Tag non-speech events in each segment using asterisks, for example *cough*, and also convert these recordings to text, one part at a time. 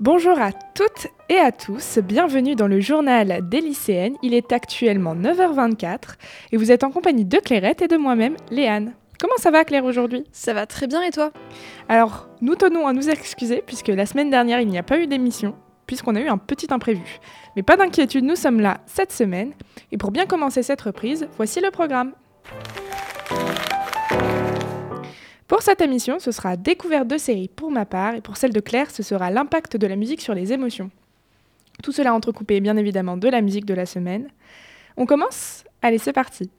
Bonjour à toutes et à tous, bienvenue dans le journal des lycéennes. Il est actuellement 9h24 et vous êtes en compagnie de Clairette et de moi-même, Léane. Comment ça va Claire aujourd'hui? Ça va très bien et toi? Alors, nous tenons à nous excuser puisque la semaine dernière il n'y a pas eu d'émission, puisqu'on a eu un petit imprévu. Mais pas d'inquiétude, nous sommes là cette semaine et pour bien commencer cette reprise, voici le programme. Pour cette émission, ce sera découverte de séries pour ma part, et pour celle de Claire, ce sera l'impact de la musique sur les émotions. Tout cela entrecoupé bien évidemment de la musique de la semaine. On commence? Allez, c'est parti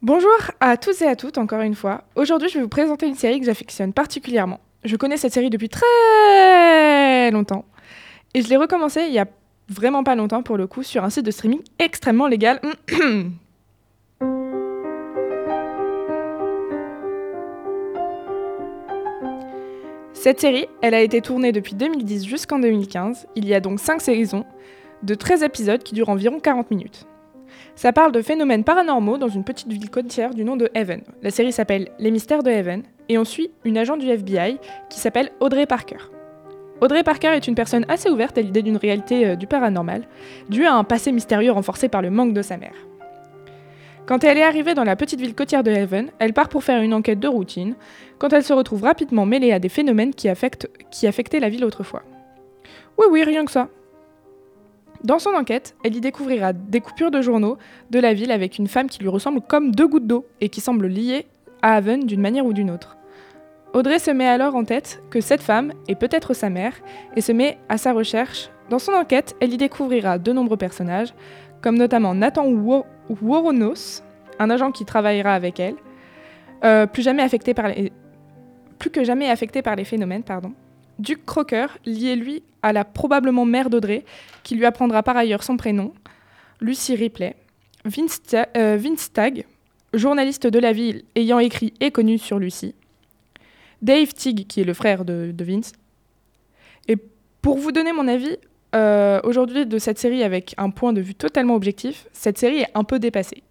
Bonjour à tous et à toutes, encore une fois. Aujourd'hui, je vais vous présenter une série que j'affectionne particulièrement. Je connais cette série depuis très longtemps, et je l'ai recommencée il y a vraiment pas longtemps pour le coup sur un site de streaming extrêmement légal. *clears throat* Cette série, elle a été tournée depuis 2010 jusqu'en 2015. Il y a donc 5 saisons de 13 épisodes qui durent environ 40 minutes. Ça parle de phénomènes paranormaux dans une petite ville côtière du nom de Heaven. La série s'appelle Les mystères de Heaven et on suit une agent du FBI qui s'appelle Audrey Parker. Audrey Parker est une personne assez ouverte à l'idée d'une réalité euh, du paranormal, due à un passé mystérieux renforcé par le manque de sa mère. Quand elle est arrivée dans la petite ville côtière de Heaven, elle part pour faire une enquête de routine, quand elle se retrouve rapidement mêlée à des phénomènes qui, qui affectaient la ville autrefois. Oui, oui, rien que ça. Dans son enquête, elle y découvrira des coupures de journaux de la ville avec une femme qui lui ressemble comme deux gouttes d'eau et qui semble liée à Haven d'une manière ou d'une autre. Audrey se met alors en tête que cette femme est peut-être sa mère et se met à sa recherche. Dans son enquête, elle y découvrira de nombreux personnages, comme notamment Nathan Woronos, un agent qui travaillera avec elle, euh, plus, que jamais affecté par les phénomènes. Pardon. Duke Crocker, lié lui à la probablement mère d'Audrey, qui lui apprendra par ailleurs son prénom, Lucy Ripley, Vince, euh, Tagg, journaliste de la ville ayant écrit et connu sur Lucy, Dave Tigg, qui est le frère de Vince. Et pour vous donner mon avis, euh, aujourd'hui de cette série avec un point de vue totalement objectif, cette série est un peu dépassée.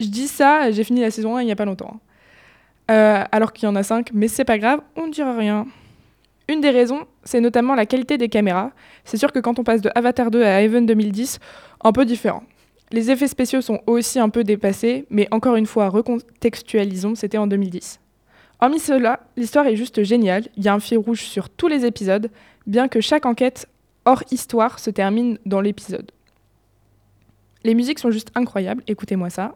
Je dis ça, j'ai fini la saison 1 il n'y a pas longtemps. Hein. Euh, alors qu'il y en a 5, mais c'est pas grave, on ne dira rien. Une des raisons, c'est notamment la qualité des caméras. C'est sûr que quand on passe de Avatar 2 à Heaven 2010, un peu différent. Les effets spéciaux sont aussi un peu dépassés, mais encore une fois, recontextualisons, c'était en 2010. Hormis cela, l'histoire est juste géniale, il y a un fil rouge sur tous les épisodes, bien que chaque enquête hors histoire se termine dans l'épisode. Les musiques sont juste incroyables, écoutez-moi ça.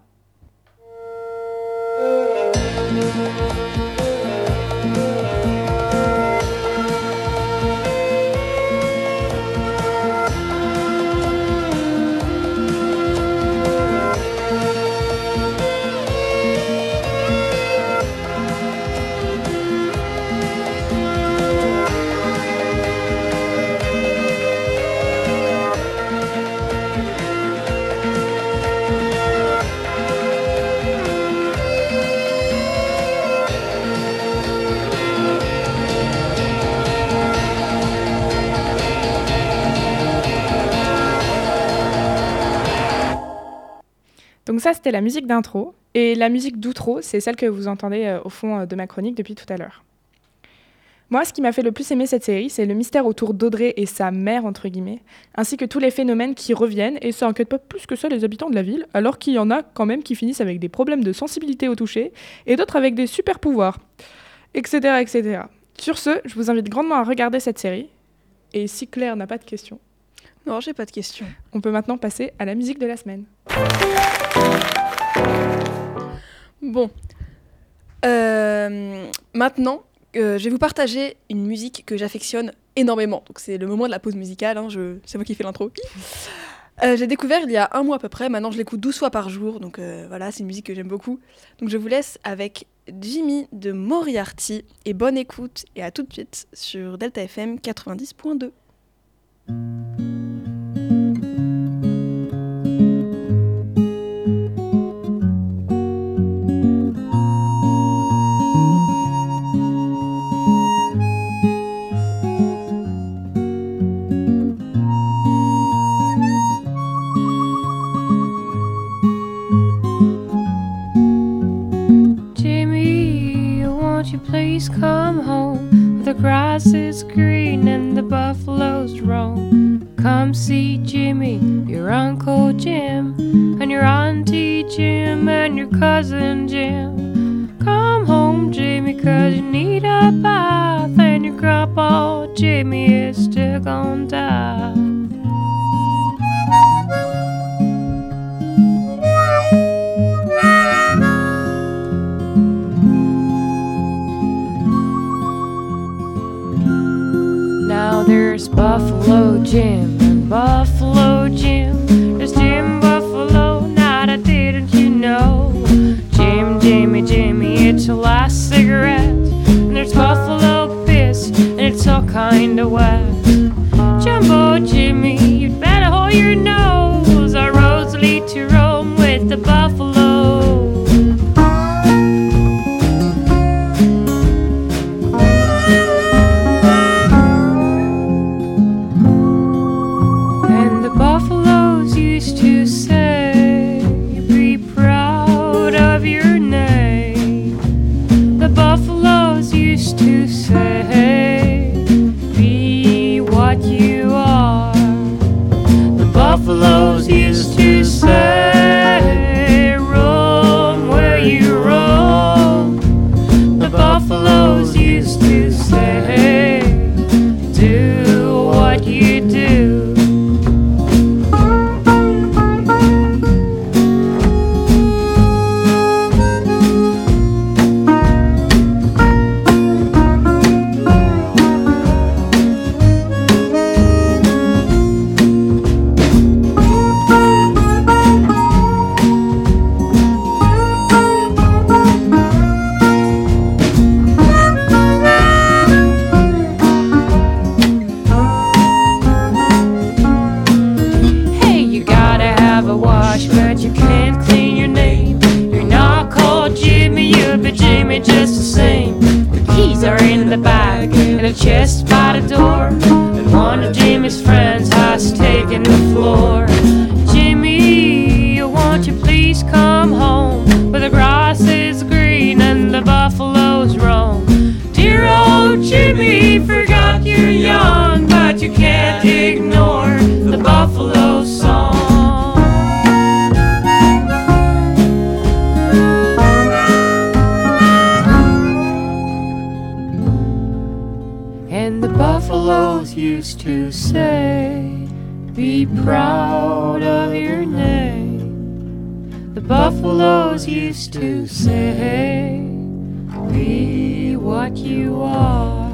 Ça, c'était la musique d'intro. Et la musique d'outro, c'est celle que vous entendez euh, au fond euh, de ma chronique depuis tout à l'heure. Moi, ce qui m'a fait le plus aimer cette série, c'est le mystère autour d'Audrey et sa mère, entre guillemets, ainsi que tous les phénomènes qui reviennent, et ça inquiète pas plus que ça les habitants de la ville, alors qu'il y en a quand même qui finissent avec des problèmes de sensibilité au toucher, et d'autres avec des super pouvoirs, etc., etc. Sur ce, je vous invite grandement à regarder cette série, et si Claire n'a pas de questions... Non, j'ai pas de questions. On peut maintenant passer à la musique de la semaine. Bon. Euh, maintenant, euh, je vais vous partager une musique que j'affectionne énormément. Donc c'est le moment de la pause musicale, hein, je... c'est moi qui fais l'intro. Euh, j'ai découvert il y a un mois à peu près, maintenant je l'écoute 12 fois par jour, donc voilà, c'est une musique que j'aime beaucoup. Donc je vous laisse avec Jimmy de Moriarty, et bonne écoute, et à tout de suite sur Delta FM 90.2. Jim, and your Auntie Jim, and your cousin Jim. Come home, Jimmy, cause you need a bath, and your grandpa Jimmy is still gonna die. Now there's Buffalo Jim won't you please come home? Where the grass is green and the buffaloes roam. Dear old Jimmy, forgot you're young, but you can't ignore the buffalo song. And the buffaloes used to say, Be proud of your name. The buffaloes used to say, Be what you are.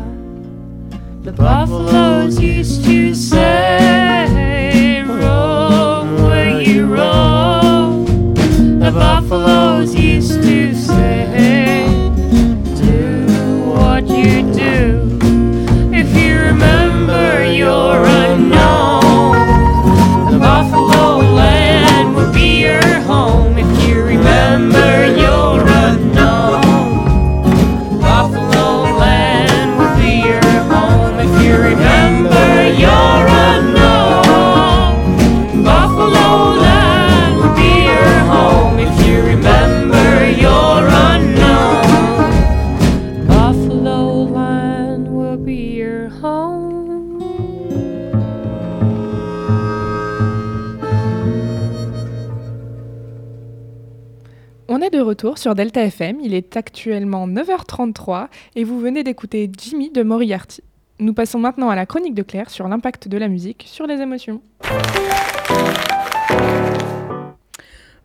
The buffaloes used to say, Roam where you roam. The buffaloes used to say, Do what you do. If you remember de retour sur Delta FM, il est actuellement 9h33 et vous venez d'écouter Jimmy de Moriarty. Nous passons maintenant à la chronique de Claire sur l'impact de la musique sur les émotions.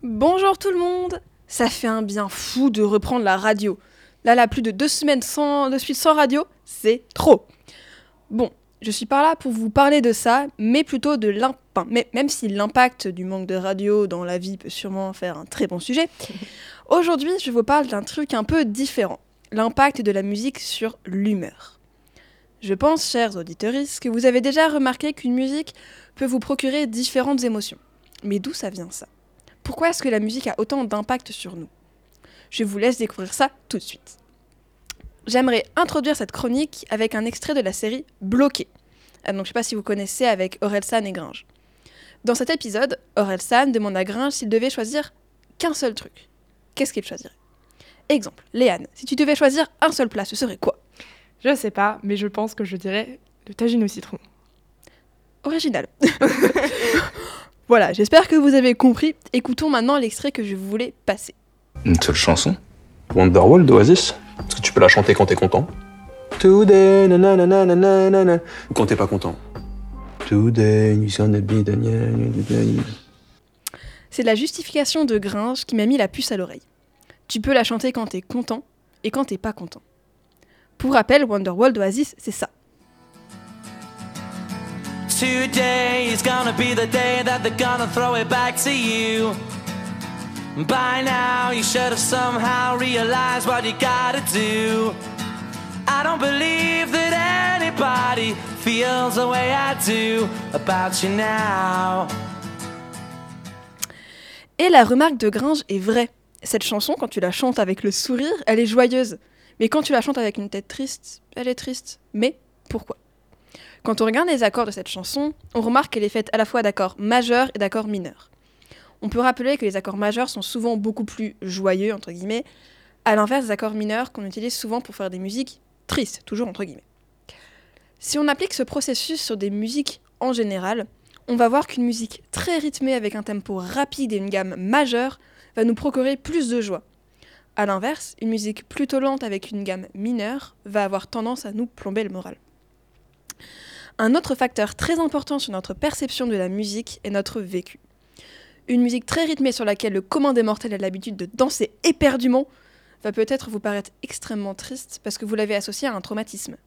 Bonjour tout le monde Ça fait un bien fou de reprendre la radio. Là, là, plus de deux semaines sans, de suite sans radio, c'est trop. Bon, je suis pas là pour vous parler de ça, mais plutôt de l'impact. Mais même si l'impact du manque de radio dans la vie peut sûrement faire un très bon sujet, aujourd'hui, je vous parle d'un truc un peu différent. L'impact de la musique sur l'humeur. Je pense, chers auditeurs, que vous avez déjà remarqué qu'une musique peut vous procurer différentes émotions. Mais d'où ça vient ça? Pourquoi est-ce que la musique a autant d'impact sur nous? Je vous laisse découvrir ça tout de suite. J'aimerais introduire cette chronique avec un extrait de la série Bloqué. Ah, donc je sais pas si vous connaissez avec Orelsan et Gringe. Dans cet épisode, Orelsan demande à Gringe s'il devait choisir qu'un seul truc. Qu'est-ce qu'il choisirait? Exemple, Léane, si tu devais choisir un seul plat, ce serait quoi? Je sais pas, mais je pense que je dirais le tagine au citron. Original. *laughs* voilà, j'espère que vous avez compris. Écoutons maintenant l'extrait que je voulais passer. Une seule chanson? Wonderwall d'Oasis? Est-ce que tu peux la chanter quand t'es content Today, nanana, nanana, nanana. Ou quand t'es pas content Today, you gonna be Daniel. C'est la justification de Gringe qui m'a mis la puce à l'oreille. Tu peux la chanter quand t'es content et quand t'es pas content. Pour rappel, Wonderwall d'Oasis, c'est ça. Today is gonna be the day that they're gonna throw it back to you. By now, you should have somehow realized what you gotta do. I don't believe that anybody feels the way I do about you now. Et la remarque de Gringe est vraie. Cette chanson, quand tu la chantes avec le sourire, elle est joyeuse. Mais quand tu la chantes avec une tête triste, elle est triste. Mais pourquoi? Quand on regarde les accords de cette chanson, on remarque qu'elle est faite à la fois d'accords majeurs et d'accords mineurs. On peut rappeler que les accords majeurs sont souvent beaucoup plus joyeux, entre guillemets, à l'inverse des accords mineurs qu'on utilise souvent pour faire des musiques tristes, toujours entre guillemets. Si on applique ce processus sur des musiques en général, on va voir qu'une musique très rythmée avec un tempo rapide et une gamme majeure va nous procurer plus de joie. A l'inverse, une musique plutôt lente avec une gamme mineure va avoir tendance à nous plomber le moral. Un autre facteur très important sur notre perception de la musique est notre vécu. Une musique très rythmée sur laquelle le commun des mortels a l'habitude de danser éperdument va peut-être vous paraître extrêmement triste parce que vous l'avez associé à un traumatisme.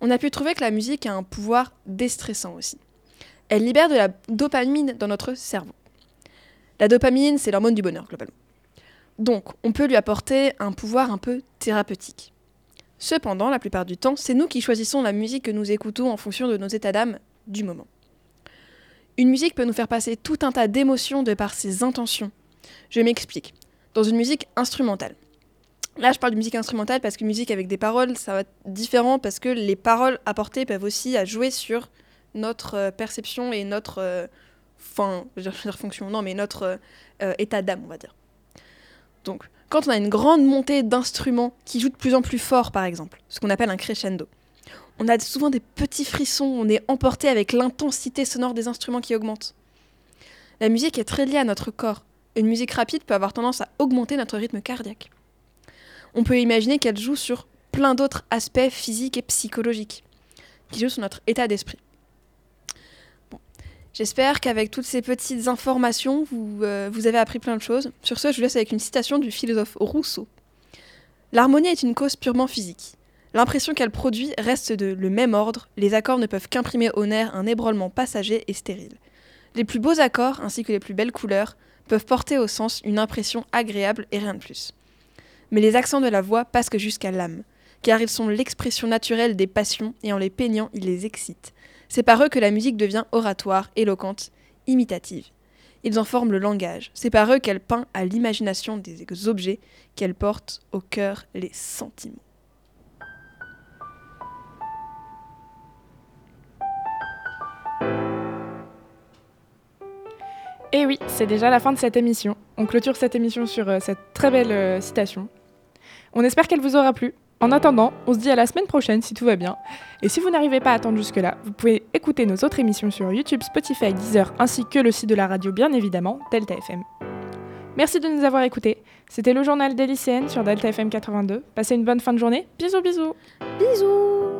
On a pu trouver que la musique a un pouvoir déstressant aussi. Elle libère de la dopamine dans notre cerveau. La dopamine, c'est l'hormone du bonheur, globalement. Donc, on peut lui apporter un pouvoir un peu thérapeutique. Cependant, la plupart du temps, c'est nous qui choisissons la musique que nous écoutons en fonction de nos états d'âme du moment. Une musique peut nous faire passer tout un tas d'émotions de par ses intentions. Je m'explique. Dans une musique instrumentale. Là, je parle de musique instrumentale parce que musique avec des paroles, ça va être différent parce que les paroles apportées peuvent aussi à jouer sur notre euh, perception et notre, euh, fin, je veux dire, fonction, non, mais notre euh, état d'âme, on va dire. Donc, quand on a une grande montée d'instruments qui jouent de plus en plus fort, par exemple, ce qu'on appelle un crescendo, on a souvent des petits frissons, on est emporté avec l'intensité sonore des instruments qui augmente. La musique est très liée à notre corps. Une musique rapide peut avoir tendance à augmenter notre rythme cardiaque. On peut imaginer qu'elle joue sur plein d'autres aspects physiques et psychologiques, qui jouent sur notre état d'esprit. J'espère qu'avec toutes ces petites informations, vous, euh, vous avez appris plein de choses. Sur ce, je vous laisse avec une citation du philosophe Rousseau. L'harmonie est une cause purement physique. L'impression qu'elle produit reste de le même ordre, les accords ne peuvent qu'imprimer au nerf un ébranlement passager et stérile. Les plus beaux accords, ainsi que les plus belles couleurs, peuvent porter au sens une impression agréable et rien de plus. Mais les accents de la voix passent que jusqu'à l'âme, car ils sont l'expression naturelle des passions et en les peignant, ils les excitent. C'est par eux que la musique devient oratoire, éloquente, imitative. Ils en forment le langage. C'est par eux qu'elle peint à l'imagination des objets, qu'elle porte au cœur les sentiments. Et oui, c'est déjà la fin de cette émission. On clôture cette émission sur euh, cette très belle euh, citation. On espère qu'elle vous aura plu. En attendant, on se dit à la semaine prochaine si tout va bien. Et si vous n'arrivez pas à attendre jusque-là, vous pouvez écouter nos autres émissions sur YouTube, Spotify, Deezer, ainsi que le site de la radio, bien évidemment, Delta FM. Merci de nous avoir écoutés. C'était le journal des lycéennes sur Delta FM 82. Passez une bonne fin de journée. Bisous, bisous. Bisous